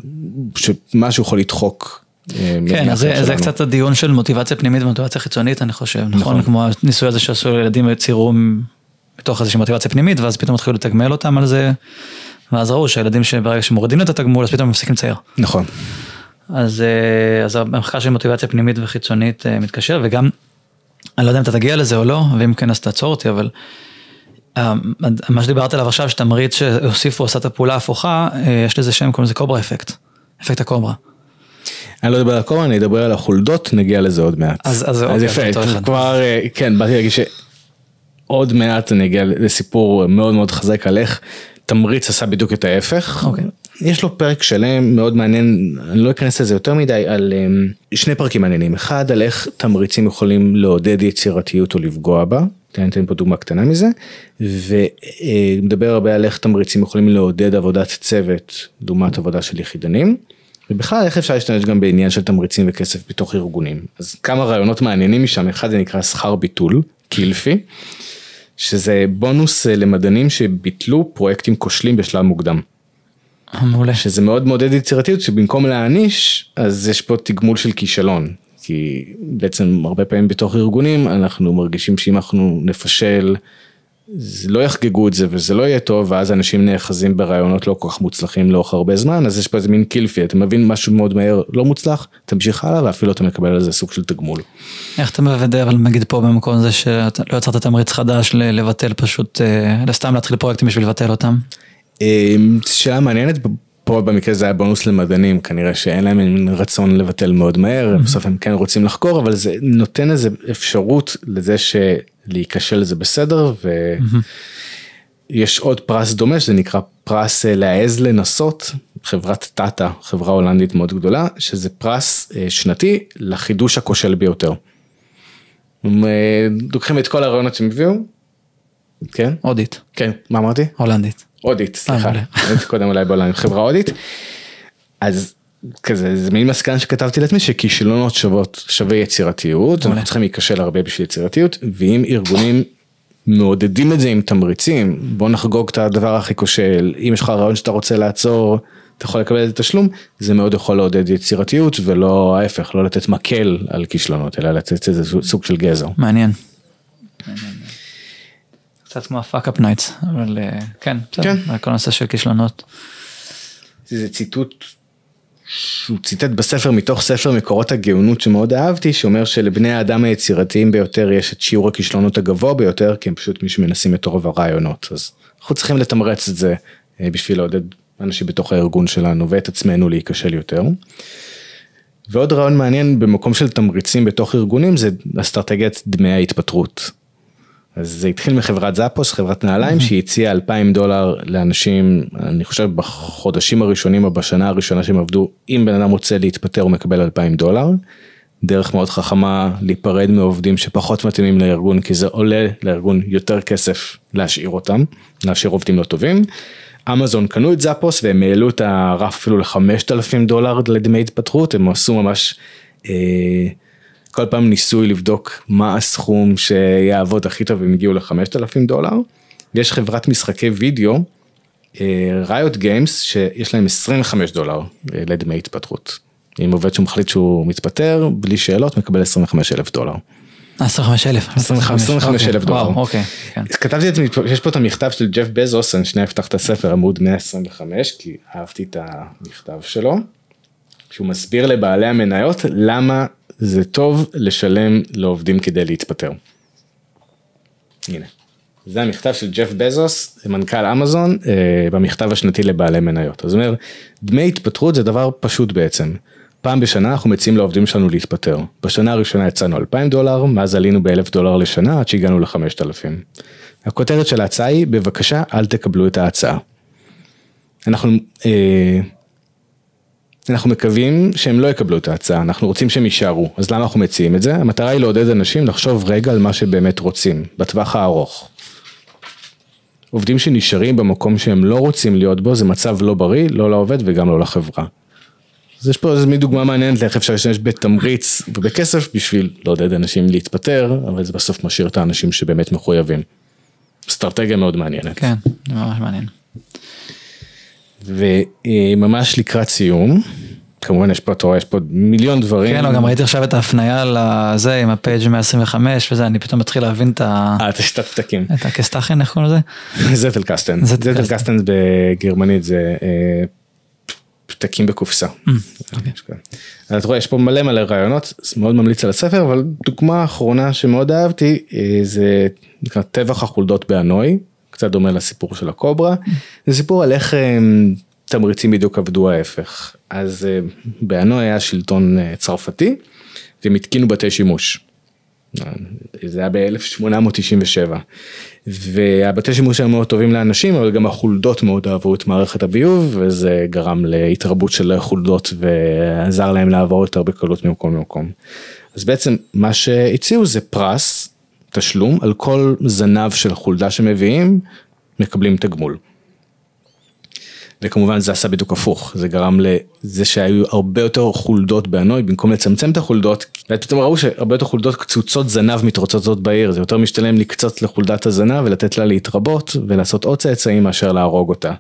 Speaker 1: שמשהו יכול לדחוק.
Speaker 2: אה, כן, זה, זה קצת הדיון של מוטיבציה פנימית ומוטיבציה חיצונית אני חושב, נכון? נכון? כמו הניסוי הזה שעשו לילדים ציירו מתוך איזושהי מוטיבציה פנימית ואז פתאום התחילו לתגמל אותם על זה. ואז ראו שהילדים שברגע שמורידים את התגמול אז פתאום מפסיקים לצייר.
Speaker 1: נכון.
Speaker 2: אז, אה, אז המחקר של מוטיבציה פנימית וחיצונית אה, מתקשר וגם, אני לא יודע אם אתה תגיע לזה או לא, ואם כן אז תעצור אותי, אבל אה, מה שדיברת עליו עכשיו, שתמריץ שהוסיפו עושה את הפעולה ההפוכה, יש לזה שם, קוראים לזה קוברה אפקט, אפקט הקוברה.
Speaker 1: אני לא אדבר על הקוברה, אני אדבר על החולדות, נגיע לזה עוד מעט.
Speaker 2: אז, אז, אז
Speaker 1: אוקיי, יפה, כבר, כן, באתי להגיד ש... עוד מעט אני אגיע לסיפור מאוד מאוד חזק על איך תמריץ עשה בדיוק את ההפך. Okay. אוקיי. יש לו פרק שלם מאוד מעניין, אני לא אכנס לזה יותר מדי, על um, שני פרקים מעניינים. אחד על איך תמריצים יכולים לעודד יצירתיות או לפגוע בה, אני אתן פה דוגמה קטנה מזה, ומדבר הרבה על איך תמריצים יכולים לעודד עבודת צוות, לעומת עבודה של יחידנים. ובכלל איך אפשר להשתמש גם בעניין של תמריצים וכסף בתוך ארגונים. אז כמה רעיונות מעניינים משם, אחד זה נקרא שכר ביטול, קילפי. שזה בונוס אה, למדענים שביטלו פרויקטים כושלים בשלב מוקדם.
Speaker 2: מעולה.
Speaker 1: שזה מאוד מעודד יצירתיות שבמקום להעניש אז יש פה תגמול של כישלון. כי בעצם הרבה פעמים בתוך ארגונים אנחנו מרגישים שאם אנחנו נפשל לא יחגגו את זה וזה לא יהיה טוב ואז אנשים נאחזים ברעיונות לא כל כך מוצלחים לאורך הרבה זמן אז יש פה איזה מין קילפי אתה מבין משהו מאוד מהר לא מוצלח תמשיך הלאה ואפילו אתה מקבל על זה סוג של תגמול.
Speaker 2: איך אתה מוודא אבל נגיד פה במקום הזה שאתה לא יצרת תמריץ חדש לבטל פשוט אה, סתם להתחיל פרויקטים בשביל לבטל אותם.
Speaker 1: אה, שאלה מעניינת פה במקרה זה היה בונוס למדענים כנראה שאין להם רצון לבטל מאוד מהר בסוף הם כן רוצים לחקור אבל זה נותן איזה אפשרות לזה ש... להיכשל זה בסדר ויש עוד פרס דומה שזה נקרא פרס אה, להעז לנסות חברת טאטה חברה הולנדית מאוד גדולה שזה פרס אה, שנתי לחידוש הכושל ביותר. אה, לוקחים את כל הרעיונות שהם הביאו. כן?
Speaker 2: הודית.
Speaker 1: כן, מה אמרתי?
Speaker 2: הולנדית.
Speaker 1: הודית, סליחה, קודם אולי בעולם חברה הודית. אז כזה זה מין מסקנה שכתבתי לעצמי שכישלונות שוות שווה יצירתיות אנחנו צריכים להיכשל הרבה בשביל יצירתיות ואם ארגונים מעודדים את זה עם תמריצים בוא נחגוג את הדבר הכי כושל אם יש לך רעיון שאתה רוצה לעצור אתה יכול לקבל איזה תשלום זה מאוד יכול לעודד יצירתיות ולא ההפך לא לתת מקל על כישלונות אלא לתת איזה סוג של גזר.
Speaker 2: מעניין. קצת כמו ה Fuckup Nights אבל אה, כן, כן. כל הנושא של כישלונות.
Speaker 1: זה ציטוט שהוא ציטט בספר מתוך ספר מקורות הגאונות שמאוד אהבתי שאומר שלבני האדם היצירתיים ביותר יש את שיעור הכישלונות הגבוה ביותר כי הם פשוט מי שמנסים את רוב הרעיונות אז אנחנו צריכים לתמרץ את זה אה, בשביל לעודד אנשים בתוך הארגון שלנו ואת עצמנו להיכשל יותר. ועוד רעיון מעניין במקום של תמריצים בתוך ארגונים זה אסטרטגיית דמי ההתפטרות. אז זה התחיל מחברת זאפוס, חברת נעליים, שהיא הציעה 2,000 דולר לאנשים, אני חושב בחודשים הראשונים או בשנה הראשונה שהם עבדו, אם בן אדם רוצה להתפטר הוא מקבל 2,000 דולר. דרך מאוד חכמה להיפרד מעובדים שפחות מתאימים לארגון, כי זה עולה לארגון יותר כסף להשאיר אותם, להשאיר עובדים לא טובים. אמזון קנו את זאפוס והם העלו את הרף אפילו ל-5,000 דולר לדמי התפטרות, הם עשו ממש... אה, כל פעם ניסוי לבדוק מה הסכום שיעבוד הכי טוב, הם הגיעו ל-5,000 דולר. יש חברת משחקי וידאו, ריוט גיימס, שיש להם 25 דולר אה, לדמי התפטרות. אם עובד שהוא מחליט שהוא מתפטר, בלי שאלות, מקבל 25 אלף דולר.
Speaker 2: 25 אלף.
Speaker 1: 25 אלף דולר.
Speaker 2: אוקיי. כן.
Speaker 1: כתבתי את זה, יש פה את המכתב של ג'ף בזוס, אני שנייה אפתח את הספר עמוד 125, כי אהבתי את המכתב שלו, שהוא מסביר לבעלי המניות למה זה טוב לשלם לעובדים כדי להתפטר. הנה. זה המכתב של ג'ף בזוס, מנכ"ל אמזון, אה, במכתב השנתי לבעלי מניות. אז הוא אומר, דמי התפטרות זה דבר פשוט בעצם. פעם בשנה אנחנו מציעים לעובדים שלנו להתפטר. בשנה הראשונה יצאנו 2,000 דולר, מאז עלינו ב-1,000 דולר לשנה עד שהגענו ל-5,000. הכותרת של ההצעה היא, בבקשה אל תקבלו את ההצעה. אנחנו, אה, אנחנו מקווים שהם לא יקבלו את ההצעה, אנחנו רוצים שהם יישארו, אז למה אנחנו מציעים את זה? המטרה היא לעודד אנשים לחשוב רגע על מה שבאמת רוצים, בטווח הארוך. עובדים שנשארים במקום שהם לא רוצים להיות בו, זה מצב לא בריא, לא לעובד וגם לא לחברה. אז יש פה איזה מין דוגמה מעניינת לאיך אפשר להשתמש בתמריץ ובכסף בשביל לעודד אנשים להתפטר, אבל זה בסוף משאיר את האנשים שבאמת מחויבים. אסטרטגיה מאוד מעניינת.
Speaker 2: כן, זה ממש מעניין.
Speaker 1: וממש לקראת סיום, כמובן יש פה, אתה רואה, יש פה מיליון דברים.
Speaker 2: כן, לא, גם ראיתי עכשיו את ההפניה לזה עם הפייג' 125 וזה, אני פתאום מתחיל להבין את ה...
Speaker 1: אה, את השיטת פתקים.
Speaker 2: את הקסטחן, איך קוראים לזה?
Speaker 1: זטל קסטן.
Speaker 2: זטל
Speaker 1: קסטן בגרמנית זה אה, פתקים בקופסה.
Speaker 2: Mm, אוקיי.
Speaker 1: אז אתה רואה, יש פה מלא מלא רעיונות, מאוד ממליץ על הספר, אבל דוגמה אחרונה שמאוד אהבתי, אה, זה נקרא טבח החולדות באנוי, קצת דומה לסיפור של הקוברה. זה סיפור על איך אה, תמריצים בדיוק עבדו ההפך. אז אה, באנוי היה שלטון צרפתי, והם התקינו בתי שימוש. זה היה ב-1897. והבתי שימוש היו מאוד טובים לאנשים, אבל גם החולדות מאוד אהבו את מערכת הביוב, וזה גרם להתרבות של חולדות ועזר להם לעבור יותר בקלות ממקום למקום. אז בעצם מה שהציעו זה פרס, תשלום, על כל זנב של חולדה שמביאים, מקבלים תגמול. וכמובן זה עשה בדיוק הפוך, זה גרם לזה שהיו הרבה יותר חולדות באנוי, במקום לצמצם את החולדות, ופתאום ראו שהרבה יותר חולדות קצוצות זנב מתרוצצות בעיר, זה יותר משתלם לקצוץ לחולדת הזנב ולתת לה להתרבות ולעשות עוד צאצאים מאשר להרוג אותה.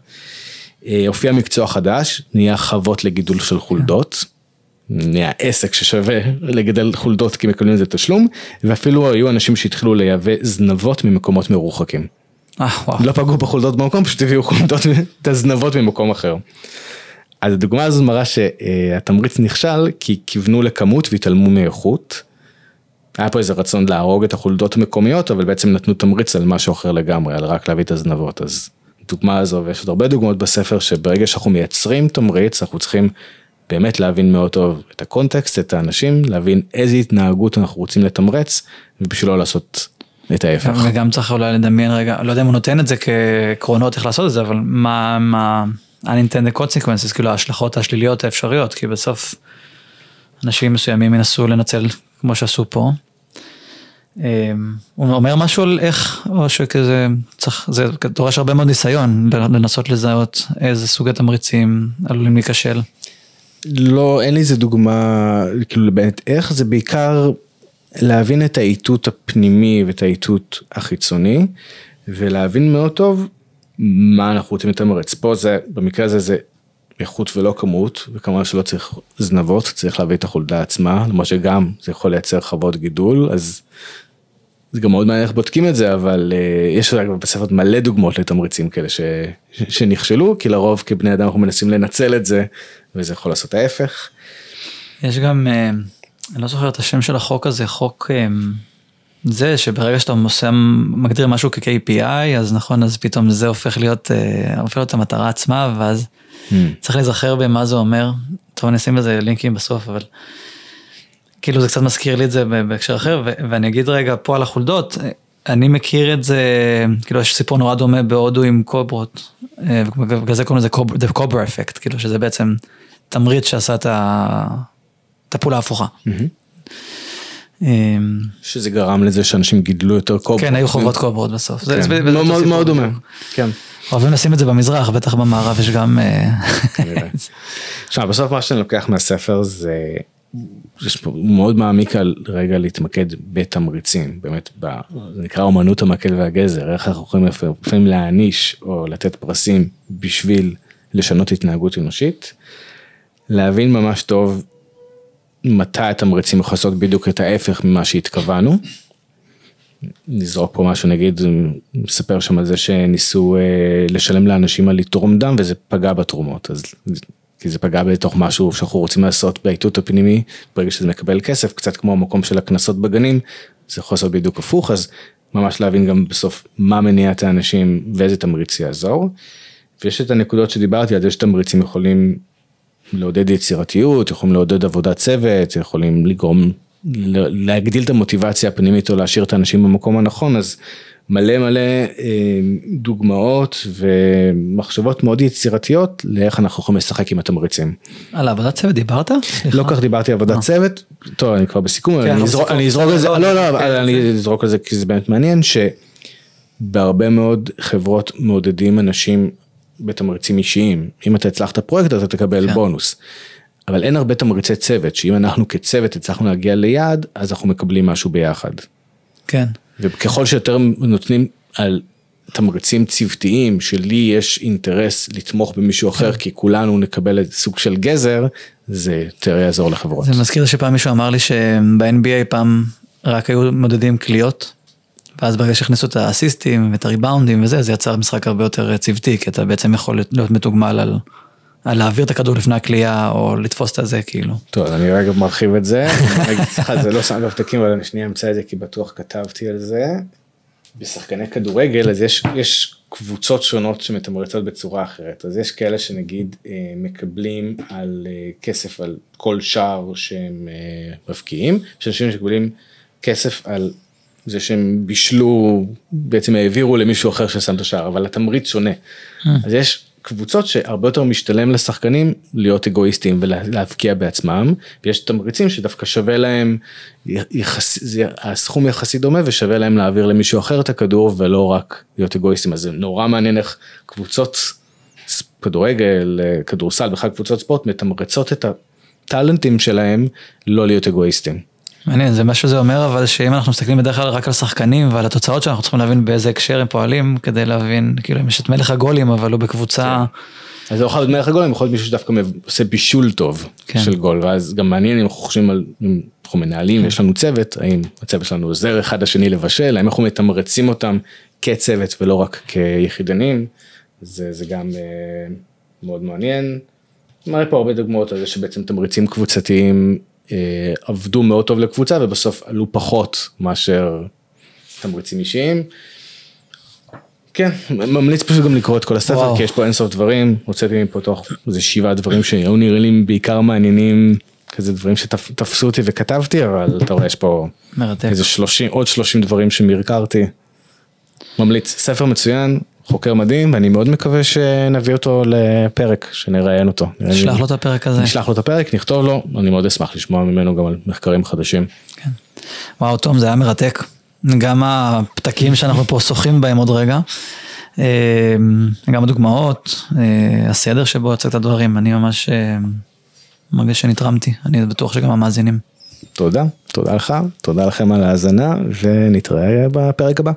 Speaker 1: אה, הופיע מקצוע חדש, נהיה חוות לגידול של חולדות. נהיה עסק ששווה לגדל חולדות כי מקבלים לזה תשלום, ואפילו היו אנשים שהתחילו לייבא זנבות ממקומות מרוחקים.
Speaker 2: אה, וואו.
Speaker 1: לא פגעו בחולדות במקום, פשוט הביאו חולדות, את הזנבות ממקום אחר. אז הדוגמה הזו מראה שהתמריץ נכשל כי כיוונו לכמות והתעלמו מאיכות. היה פה איזה רצון להרוג את החולדות המקומיות, אבל בעצם נתנו תמריץ על משהו אחר לגמרי, על רק להביא את הזנבות. אז דוגמה הזו, ויש עוד הרבה דוגמאות בספר, שברגע שאנחנו מייצרים תמריץ, אנחנו צריכים באמת להבין מאוד טוב את הקונטקסט, את האנשים, להבין איזה התנהגות אנחנו רוצים לתמרץ, ובשביל לא לעשות את ההפך.
Speaker 2: וגם צריך אולי לדמיין רגע, לא יודע אם הוא נותן את זה כעקרונות איך לעשות את זה, אבל מה, מה, unintended consequences, כאילו ההשלכות השליליות האפשריות, כי בסוף אנשים מסוימים ינסו לנצל כמו שעשו פה. אמ, הוא אומר משהו על איך, או שכזה, צריך, זה דורש הרבה מאוד ניסיון לנסות לזהות איזה סוגי תמריצים עלולים להיכשל.
Speaker 1: לא, אין לי איזה דוגמה, כאילו באמת איך, זה בעיקר להבין את האיתות הפנימי ואת האיתות החיצוני, ולהבין מאוד טוב מה אנחנו רוצים לתמרץ. פה זה, במקרה הזה זה איכות ולא כמות, וכמובן שלא צריך זנבות, צריך להביא את החולדה עצמה, למרות שגם זה יכול לייצר חוות גידול, אז זה גם מאוד מעניין איך בודקים את זה, אבל uh, יש בספר מלא דוגמאות לתמריצים כאלה ש, ש, שנכשלו, כי לרוב כבני אדם אנחנו מנסים לנצל את זה, וזה יכול לעשות ההפך.
Speaker 2: יש גם, uh, אני לא זוכר את השם של החוק הזה, חוק um, זה שברגע שאתה עושה, מגדיר משהו כ-KPI, אז נכון, אז פתאום זה הופך להיות, uh, הופך להיות המטרה עצמה, ואז mm. צריך להיזכר במה זה אומר. טוב, אני אשים לזה לינקים בסוף, אבל... כאילו זה קצת מזכיר לי את זה בהקשר אחר, ואני אגיד רגע פה על החולדות, אני מכיר את זה, כאילו יש סיפור נורא דומה בהודו עם קוברות, אה, ובגלל זה קוראים לזה The Cobra Effect, כאילו שזה בעצם תמריץ שעשה את הפעולה ההפוכה.
Speaker 1: אמ, שזה גרם לזה שאנשים גידלו יותר קוברות.
Speaker 2: כן, היו חובות קוברות בסוף.
Speaker 1: כן, מאוד דומה. כן.
Speaker 2: אוהבים לשים את זה במזרח, בטח במערב יש גם...
Speaker 1: עכשיו אה, בסוף מה שאני לוקח מהספר זה יש פה מאוד מעמיק על רגע להתמקד בתמריצים, באמת, ב, זה נקרא אומנות המקל והגזר, איך אנחנו יכולים לפעמים להעניש או לתת פרסים בשביל לשנות התנהגות אנושית, להבין ממש טוב מתי התמריצים יכולים לעשות בדיוק את ההפך ממה שהתכוונו. נזרוק פה משהו נגיד, נספר שם על זה שניסו אה, לשלם לאנשים על לתרום דם וזה פגע בתרומות, אז כי זה פגע בתוך משהו שאנחנו רוצים לעשות באיתות הפנימי, ברגע שזה מקבל כסף, קצת כמו המקום של הקנסות בגנים, זה יכול לעשות בדיוק הפוך, אז ממש להבין גם בסוף מה מניע את האנשים ואיזה תמריץ יעזור. ויש את הנקודות שדיברתי על זה שתמריצים יכולים לעודד יצירתיות, יכולים לעודד עבודת צוות, יכולים לגרום, להגדיל את המוטיבציה הפנימית או להשאיר את האנשים במקום הנכון, אז מלא מלא אה, דוגמאות ומחשבות מאוד יצירתיות לאיך אנחנו יכולים לשחק עם התמריצים.
Speaker 2: על עבודת צוות דיברת?
Speaker 1: לא כך דיברתי על עבודת צוות, טוב אני כבר בסיכום,
Speaker 2: כן,
Speaker 1: אני אזרוק-
Speaker 2: בסיכום.
Speaker 1: אני אזרוק על זה,
Speaker 2: לא,
Speaker 1: לא לא, אבל אני אזרוק על זה כי זה באמת מעניין, שבהרבה מאוד חברות מעודדים אנשים בתמריצים אישיים, אם אתה הצלחת פרויקט אתה תקבל
Speaker 2: כן.
Speaker 1: בונוס. אבל אין הרבה תמריצי צוות, שאם אנחנו כצוות הצלחנו להגיע ליעד, אז אנחנו מקבלים משהו ביחד.
Speaker 2: כן.
Speaker 1: וככל שיותר נותנים על תמריצים צוותיים, שלי יש אינטרס לתמוך במישהו אחר,
Speaker 2: כן.
Speaker 1: כי כולנו נקבל סוג של גזר, זה יותר יעזור לחברות.
Speaker 2: זה מזכיר שפעם מישהו אמר לי שב-NBA פעם רק היו מודדים קליעות, ואז ברגע שהכניסו את האסיסטים ואת הריבאונדים וזה, זה יצר משחק הרבה יותר צוותי, כי אתה בעצם יכול להיות מתוגמל על, על להעביר את הכדור לפני הקליעה, או לתפוס את הזה, כאילו.
Speaker 1: טוב, אני רגע מרחיב את זה. זה לא שם בפתקים, אבל אני שנייה אמצא את זה, כי בטוח כתבתי על זה. בשחקני כדורגל, אז יש, יש קבוצות שונות שמתמרצות בצורה אחרת. אז יש כאלה שנגיד אה, מקבלים על אה, כסף על כל שער שהם אה, מבקיעים, יש אנשים שמקבלים כסף על זה שהם בישלו, בעצם העבירו למישהו אחר ששם את השער, אבל התמריץ שונה. אז יש קבוצות שהרבה יותר משתלם לשחקנים להיות אגואיסטים ולהבקיע בעצמם, ויש תמריצים שדווקא שווה להם, יחס, זה, הסכום יחסית דומה ושווה להם להעביר למישהו אחר את הכדור ולא רק להיות אגואיסטים, אז זה נורא מעניין איך קבוצות כדורגל, כדורסל, בכלל קבוצות ספורט מתמרצות את הטאלנטים שלהם לא להיות אגואיסטים.
Speaker 2: מעניין, זה מה שזה אומר, אבל שאם אנחנו מסתכלים בדרך כלל רק על שחקנים ועל התוצאות שאנחנו צריכים להבין באיזה הקשר הם פועלים, כדי להבין, כאילו אם יש את מלך הגולים, אבל הוא בקבוצה,
Speaker 1: אז זה יכול להיות מלך הגולים, יכול להיות מישהו שדווקא עושה בישול טוב
Speaker 2: כן.
Speaker 1: של גול, ואז גם מעניין אם אנחנו חושבים על, אם אנחנו מנהלים, יש לנו צוות, האם הצוות שלנו עוזר אחד לשני לבשל, האם אנחנו מתמרצים אותם כצוות ולא רק כיחידנים, זה, זה גם אה, מאוד מעניין. מראה פה הרבה דוגמאות על זה שבעצם תמריצים קבוצתיים עבדו מאוד טוב לקבוצה ובסוף עלו פחות מאשר תמריצים אישיים. כן, ממליץ פשוט גם לקרוא את כל הספר,
Speaker 2: וואו.
Speaker 1: כי יש פה אינסוף דברים, הוצאתי מפה תוך איזה שבעה דברים שהיו נראים לי בעיקר מעניינים, כזה דברים שתפסו אותי וכתבתי, אבל אתה רואה יש פה
Speaker 2: מרתק.
Speaker 1: איזה 30, עוד 30 דברים שמרקרתי. ממליץ, ספר מצוין, חוקר מדהים, ואני מאוד מקווה שנביא אותו לפרק, שנראיין אותו. נראה לי-
Speaker 2: שלח לו את הפרק הזה.
Speaker 1: נשלח לו את הפרק, נכתוב לו, אני מאוד אשמח לשמוע ממנו גם על מחקרים חדשים.
Speaker 2: כן. וואו, תום, זה היה מרתק. גם הפתקים שאנחנו פה שוחים בהם עוד רגע. אה, גם הדוגמאות, אה, הסדר שבו הצגת הדברים, אני ממש אה, מרגיש שנתרמתי, אני בטוח שגם המאזינים.
Speaker 1: תודה, תודה לך, תודה לכם על ההאזנה, ונתראה בפרק הבא.